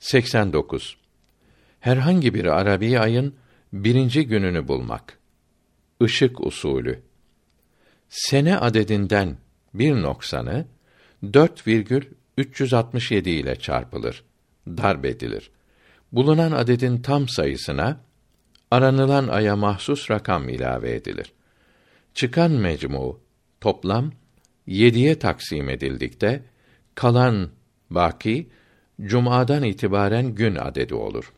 89. Herhangi bir Arabi ayın birinci gününü bulmak. Işık usulü. Sene adedinden bir noksanı 4,367 ile çarpılır, darb edilir. Bulunan adedin tam sayısına aranılan aya mahsus rakam ilave edilir. Çıkan mecmu toplam yediye taksim edildikte kalan baki cumadan itibaren gün adedi olur.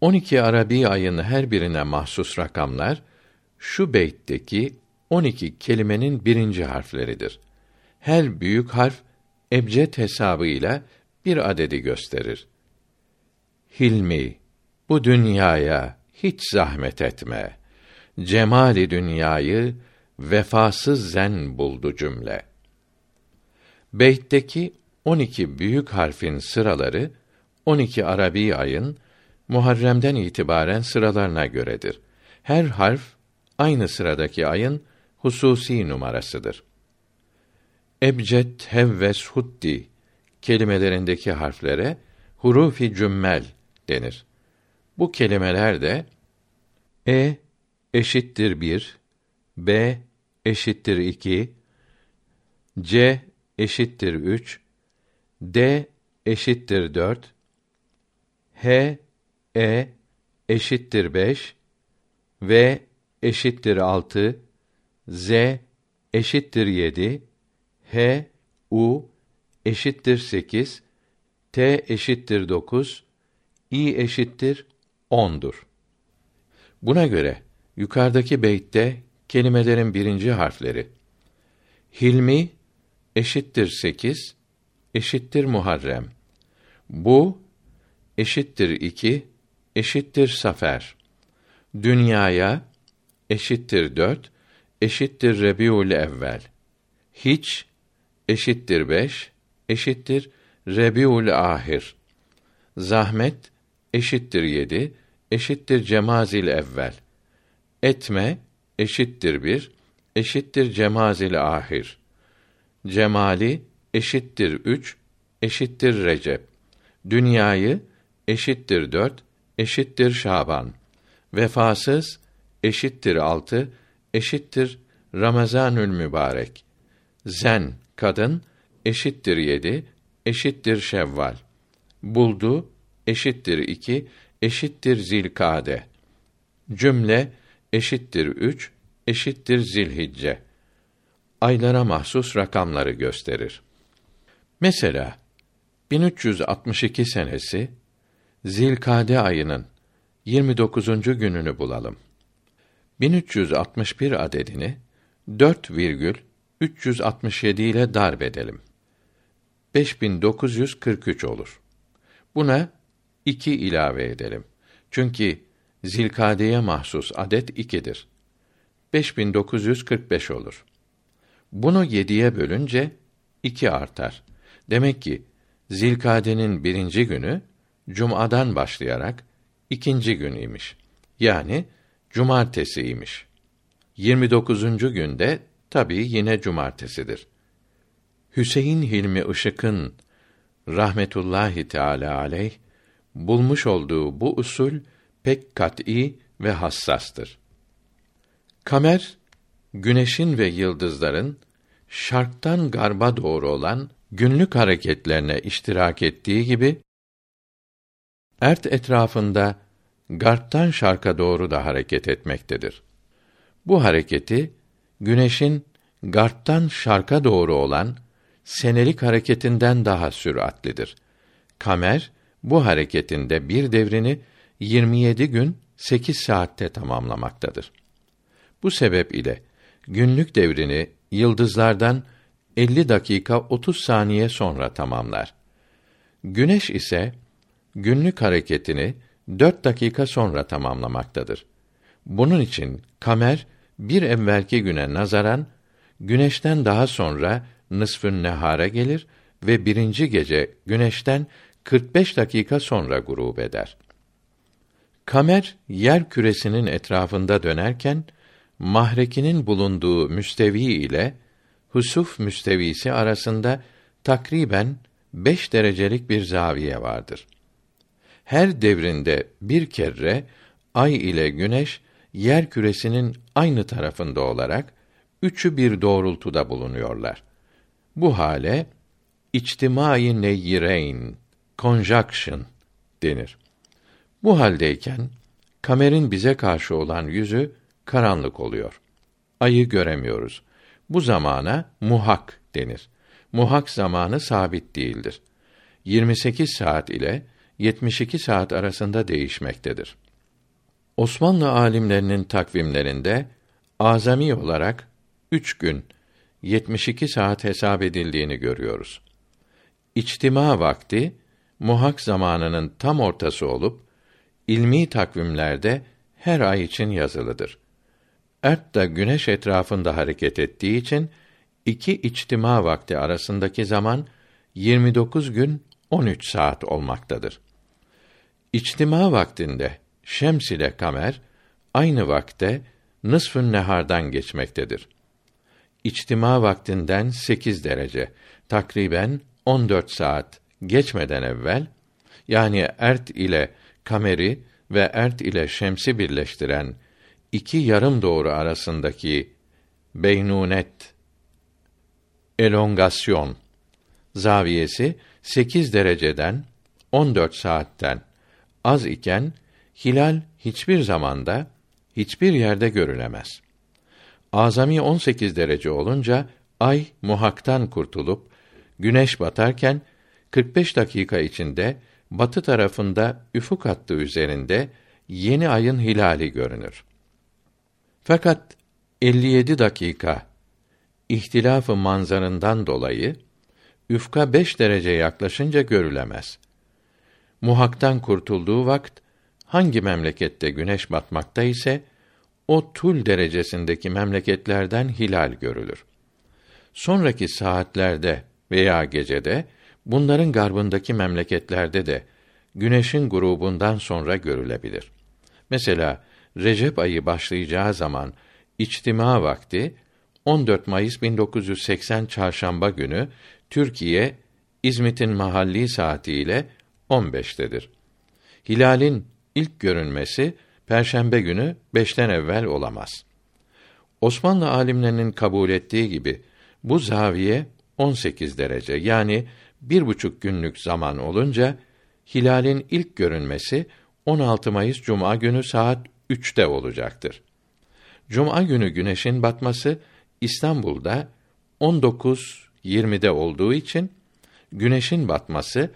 12 Arabi ayın her birine mahsus rakamlar şu beytteki 12 kelimenin birinci harfleridir. Her büyük harf ebced hesabıyla bir adedi gösterir. Hilmi, bu dünyaya hiç zahmet etme. Cemali dünyayı vefasız zen buldu cümle. Beytteki 12 büyük harfin sıraları 12 Arabi ayın Muharrem'den itibaren sıralarına göredir. Her harf aynı sıradaki ayın hususi numarasıdır. Ebced, hevves, huddi kelimelerindeki harflere hurufi cümmel denir. Bu kelimeler de e eşittir bir, b eşittir iki, c eşittir üç, d eşittir dört, h e eşittir beş, v eşittir altı, z eşittir yedi, h u eşittir sekiz, t eşittir dokuz, i eşittir on'dur. Buna göre yukarıdaki beytte kelimelerin birinci harfleri. Hilmi eşittir sekiz, eşittir Muharrem. Bu eşittir iki, eşittir Safer. Dünyaya eşittir dört, eşittir Rebiul evvel. Hiç eşittir beş, eşittir Rebiul ahir. Zahmet eşittir yedi, eşittir Cemazil evvel. Etme eşittir bir, eşittir Cemazil ahir. Cemali eşittir üç, eşittir Recep. Dünyayı eşittir dört, eşittir Şaban. Vefasız eşittir altı, eşittir Ramazanül mübarek. Zen kadın eşittir yedi, eşittir Şevval. Buldu eşittir iki, eşittir Zilkade. Cümle eşittir üç, eşittir Zilhicce. Aylara mahsus rakamları gösterir. Mesela 1362 senesi Zilkade ayının 29. gününü bulalım. 1361 adedini 4,367 ile darb edelim. 5943 olur. Buna 2 ilave edelim. Çünkü Zilkade'ye mahsus adet 2'dir. 5945 olur. Bunu 7'ye bölünce 2 artar. Demek ki Zilkade'nin birinci günü Cuma'dan başlayarak ikinci gün imiş. Yani cumartesiymiş. 29. günde tabii yine cumartesidir. Hüseyin Hilmi Işık'ın rahmetullahi teala aleyh bulmuş olduğu bu usul pek kat'î ve hassastır. Kamer güneşin ve yıldızların şarktan garba doğru olan günlük hareketlerine iştirak ettiği gibi ert etrafında garptan şarka doğru da hareket etmektedir. Bu hareketi güneşin garptan şarka doğru olan senelik hareketinden daha süratlidir. Kamer bu hareketinde bir devrini 27 gün 8 saatte tamamlamaktadır. Bu sebep ile günlük devrini yıldızlardan 50 dakika 30 saniye sonra tamamlar. Güneş ise günlük hareketini 4 dakika sonra tamamlamaktadır. Bunun için kamer bir evvelki güne nazaran güneşten daha sonra nısfün nehara gelir ve birinci gece güneşten 45 dakika sonra gurub eder. Kamer yer küresinin etrafında dönerken mahrekinin bulunduğu müstevi ile husuf müstevisi arasında takriben beş derecelik bir zaviye vardır. Her devrinde bir kere ay ile güneş yer küresinin aynı tarafında olarak üçü bir doğrultuda bulunuyorlar. Bu hale içtimai neyyireyn, conjunction denir. Bu haldeyken kamerin bize karşı olan yüzü karanlık oluyor. Ayı göremiyoruz. Bu zamana muhak denir. Muhak zamanı sabit değildir. 28 saat ile 72 saat arasında değişmektedir. Osmanlı alimlerinin takvimlerinde azami olarak üç gün 72 saat hesap edildiğini görüyoruz. İçtima vakti muhak zamanının tam ortası olup ilmi takvimlerde her ay için yazılıdır. Ert da güneş etrafında hareket ettiği için iki içtima vakti arasındaki zaman 29 gün 13 saat olmaktadır. İçtima vaktinde Şems ile Kamer aynı vakte nısfın nehardan geçmektedir. İçtima vaktinden 8 derece, takriben 14 saat geçmeden evvel yani ert ile kameri ve ert ile şemsi birleştiren iki yarım doğru arasındaki beynunet elongasyon zaviyesi 8 dereceden 14 saatten az iken hilal hiçbir zamanda hiçbir yerde görülemez. Azami 18 derece olunca ay muhaktan kurtulup güneş batarken 45 dakika içinde batı tarafında üfuk hattı üzerinde yeni ayın hilali görünür. Fakat 57 dakika ihtilafı manzarından dolayı üfka 5 derece yaklaşınca görülemez. Muhaktan kurtulduğu vakt hangi memlekette güneş batmakta ise o tul derecesindeki memleketlerden hilal görülür. Sonraki saatlerde veya gecede bunların garbındaki memleketlerde de güneşin grubundan sonra görülebilir. Mesela Recep ayı başlayacağı zaman içtima vakti 14 Mayıs 1980 çarşamba günü Türkiye İzmit'in mahalli saatiyle 15'tedir. Hilalin ilk görünmesi perşembe günü beşten evvel olamaz. Osmanlı alimlerinin kabul ettiği gibi bu zaviye 18 derece yani bir buçuk günlük zaman olunca hilalin ilk görünmesi 16 Mayıs Cuma günü saat 3'te olacaktır. Cuma günü güneşin batması İstanbul'da 19.20'de olduğu için güneşin batması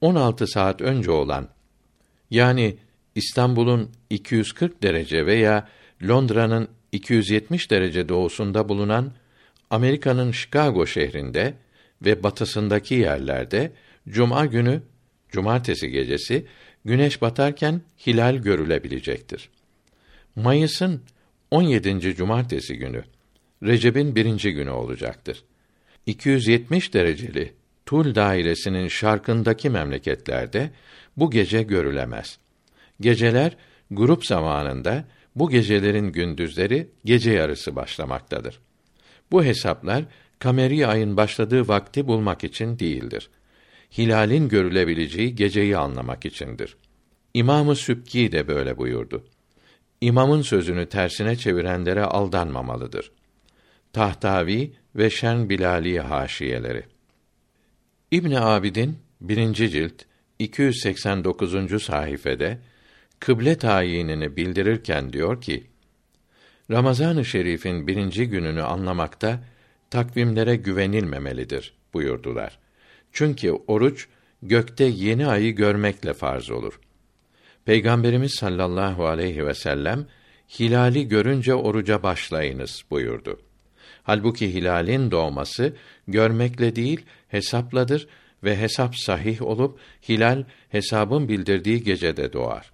16 saat önce olan yani İstanbul'un 240 derece veya Londra'nın 270 derece doğusunda bulunan Amerika'nın Chicago şehrinde ve batısındaki yerlerde cuma günü cumartesi gecesi güneş batarken hilal görülebilecektir. Mayıs'ın 17. cumartesi günü Recep'in birinci günü olacaktır. 270 dereceli Tul dairesinin şarkındaki memleketlerde bu gece görülemez. Geceler grup zamanında bu gecelerin gündüzleri gece yarısı başlamaktadır. Bu hesaplar kameri ayın başladığı vakti bulmak için değildir. Hilalin görülebileceği geceyi anlamak içindir. İmamı Sübki de böyle buyurdu. İmamın sözünü tersine çevirenlere aldanmamalıdır. Tahtavi ve Şen Bilali haşiyeleri. İbn Abidin birinci cilt 289. sayfede kıble tayinini bildirirken diyor ki: Ramazan-ı Şerif'in birinci gününü anlamakta takvimlere güvenilmemelidir buyurdular. Çünkü oruç gökte yeni ayı görmekle farz olur. Peygamberimiz sallallahu aleyhi ve sellem hilali görünce oruca başlayınız buyurdu. Halbuki hilalin doğması görmekle değil hesapladır ve hesap sahih olup hilal hesabın bildirdiği gecede doğar.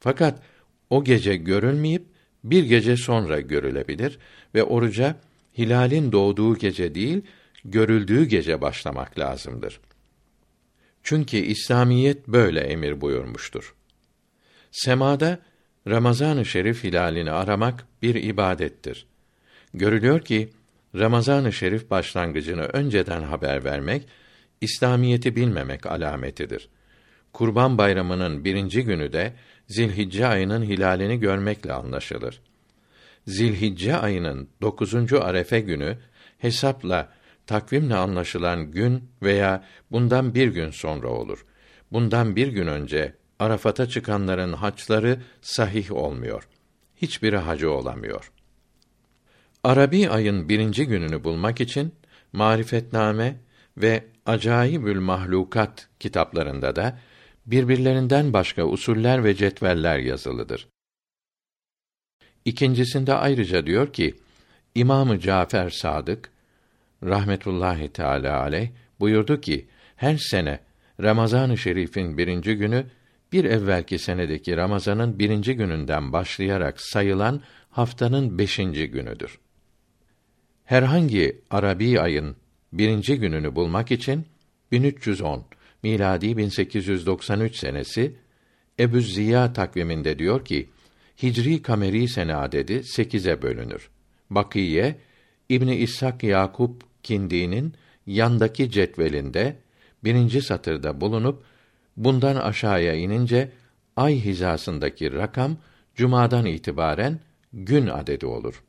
Fakat o gece görülmeyip bir gece sonra görülebilir ve oruca hilalin doğduğu gece değil, görüldüğü gece başlamak lazımdır. Çünkü İslamiyet böyle emir buyurmuştur. Semada Ramazan-ı Şerif hilalini aramak bir ibadettir. Görülüyor ki Ramazan-ı Şerif başlangıcını önceden haber vermek İslamiyeti bilmemek alametidir. Kurban Bayramı'nın birinci günü de Zilhicce ayının hilalini görmekle anlaşılır. Zilhicce ayının dokuzuncu arefe günü hesapla takvimle anlaşılan gün veya bundan bir gün sonra olur. Bundan bir gün önce Arafat'a çıkanların haçları sahih olmuyor. Hiçbiri hacı olamıyor. Arabi ayın birinci gününü bulmak için Marifetname ve Acayibül Mahlukat kitaplarında da birbirlerinden başka usuller ve cetveller yazılıdır. İkincisinde ayrıca diyor ki İmamı Cafer Sadık rahmetullahi teala aleyh buyurdu ki her sene Ramazan-ı Şerif'in birinci günü bir evvelki senedeki Ramazan'ın birinci gününden başlayarak sayılan haftanın beşinci günüdür. Herhangi Arabi ayın birinci gününü bulmak için 1310 miladi 1893 senesi Ebu Ziya takviminde diyor ki Hicri kameri sene adedi 8'e bölünür. Bakiye İbni İshak Yakup Kindi'nin yandaki cetvelinde birinci satırda bulunup bundan aşağıya inince ay hizasındaki rakam cumadan itibaren gün adedi olur.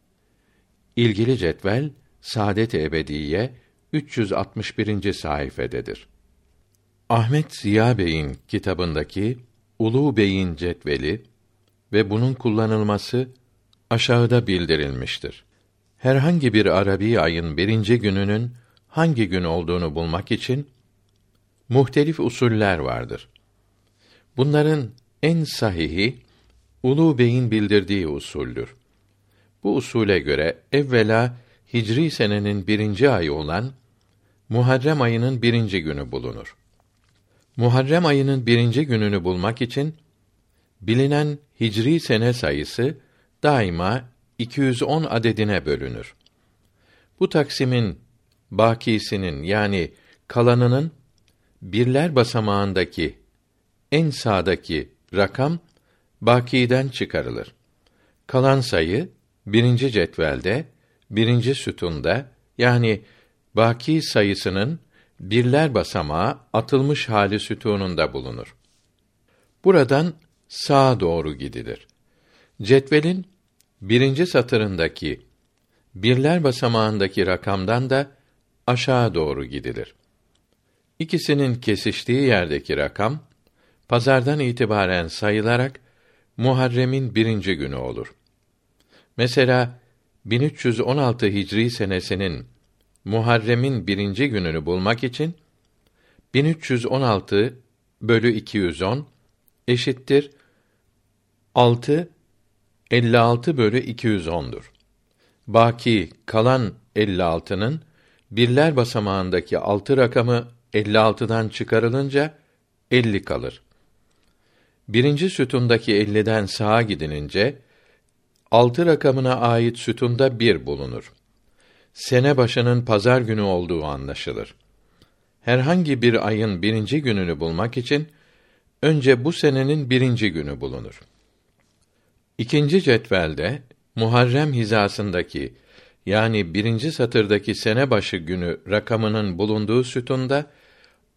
İlgili cetvel Saadet-i Ebediye 361. sayfededir. Ahmet Ziya Bey'in kitabındaki Ulu Bey'in cetveli ve bunun kullanılması aşağıda bildirilmiştir. Herhangi bir Arabi ayın birinci gününün hangi gün olduğunu bulmak için muhtelif usuller vardır. Bunların en sahihi Ulu Bey'in bildirdiği usuldür. Bu usule göre evvela Hicri senenin birinci ayı olan Muharrem ayının birinci günü bulunur. Muharrem ayının birinci gününü bulmak için bilinen Hicri sene sayısı daima 210 adedine bölünür. Bu taksimin bakisinin yani kalanının birler basamağındaki en sağdaki rakam bakiden çıkarılır. Kalan sayı birinci cetvelde, birinci sütunda yani baki sayısının birler basamağı atılmış hali sütununda bulunur. Buradan sağa doğru gidilir. Cetvelin birinci satırındaki birler basamağındaki rakamdan da aşağı doğru gidilir. İkisinin kesiştiği yerdeki rakam, pazardan itibaren sayılarak Muharrem'in birinci günü olur. Mesela 1316 Hicri senesinin Muharrem'in birinci gününü bulmak için 1316 bölü 210 eşittir 6 56 bölü 210'dur. Baki kalan 56'nın birler basamağındaki altı rakamı 56'dan çıkarılınca 50 kalır. Birinci sütundaki 50'den sağa gidilince altı rakamına ait sütunda bir bulunur. Sene başının pazar günü olduğu anlaşılır. Herhangi bir ayın birinci gününü bulmak için önce bu senenin birinci günü bulunur. İkinci cetvelde Muharrem hizasındaki yani birinci satırdaki sene başı günü rakamının bulunduğu sütunda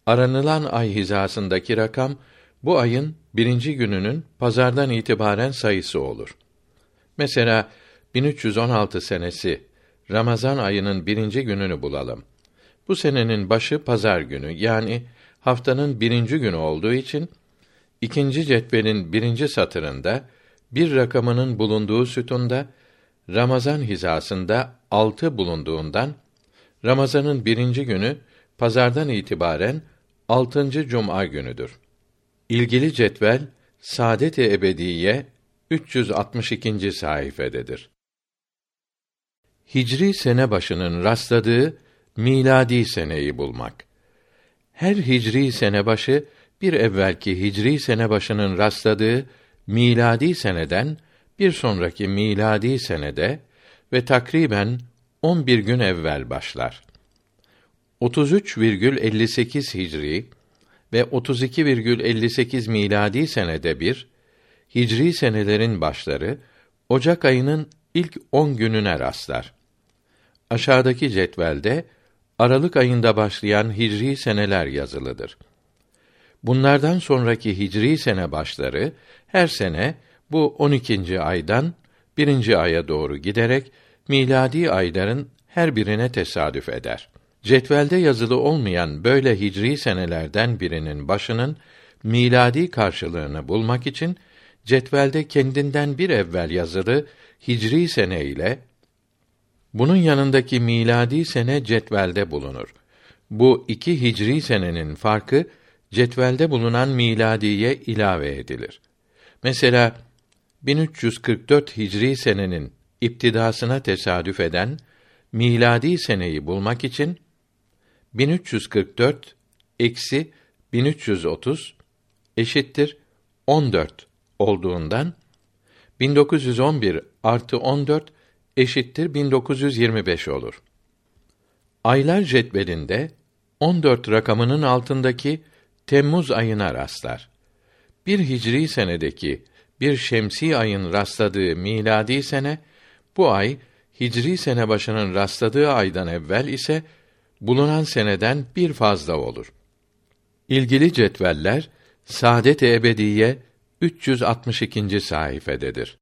aranılan ay hizasındaki rakam bu ayın birinci gününün pazardan itibaren sayısı olur. Mesela 1316 senesi Ramazan ayının birinci gününü bulalım. Bu senenin başı pazar günü yani haftanın birinci günü olduğu için ikinci cetvelin birinci satırında bir rakamının bulunduğu sütunda Ramazan hizasında altı bulunduğundan Ramazanın birinci günü pazardan itibaren altıncı cuma günüdür. İlgili cetvel Saadet-i Ebediye 362. sayfededir. Hicri sene başının rastladığı miladi seneyi bulmak. Her hicri sene başı bir evvelki hicri sene başının rastladığı miladi seneden bir sonraki miladi senede ve takriben 11 gün evvel başlar. 33,58 Hicri ve 32,58 miladi senede bir Hicri senelerin başları Ocak ayının ilk 10 gününe rastlar. Aşağıdaki cetvelde Aralık ayında başlayan hicri seneler yazılıdır. Bunlardan sonraki hicri sene başları her sene bu 12. aydan birinci aya doğru giderek miladi ayların her birine tesadüf eder. Cetvelde yazılı olmayan böyle hicri senelerden birinin başının miladi karşılığını bulmak için cetvelde kendinden bir evvel yazılı hicri sene ile bunun yanındaki miladi sene cetvelde bulunur. Bu iki hicri senenin farkı cetvelde bulunan miladiye ilave edilir. Mesela 1344 hicri senenin iptidasına tesadüf eden miladi seneyi bulmak için 1344 eksi 1330 eşittir 14 olduğundan 1911 artı 14 eşittir 1925 olur. Aylar cetvelinde 14 rakamının altındaki Temmuz ayına rastlar. Bir hicri senedeki bir şemsi ayın rastladığı miladi sene bu ay hicri sene başının rastladığı aydan evvel ise bulunan seneden bir fazla olur. İlgili cetveller Saadet-i Ebediye 362. sayfededir.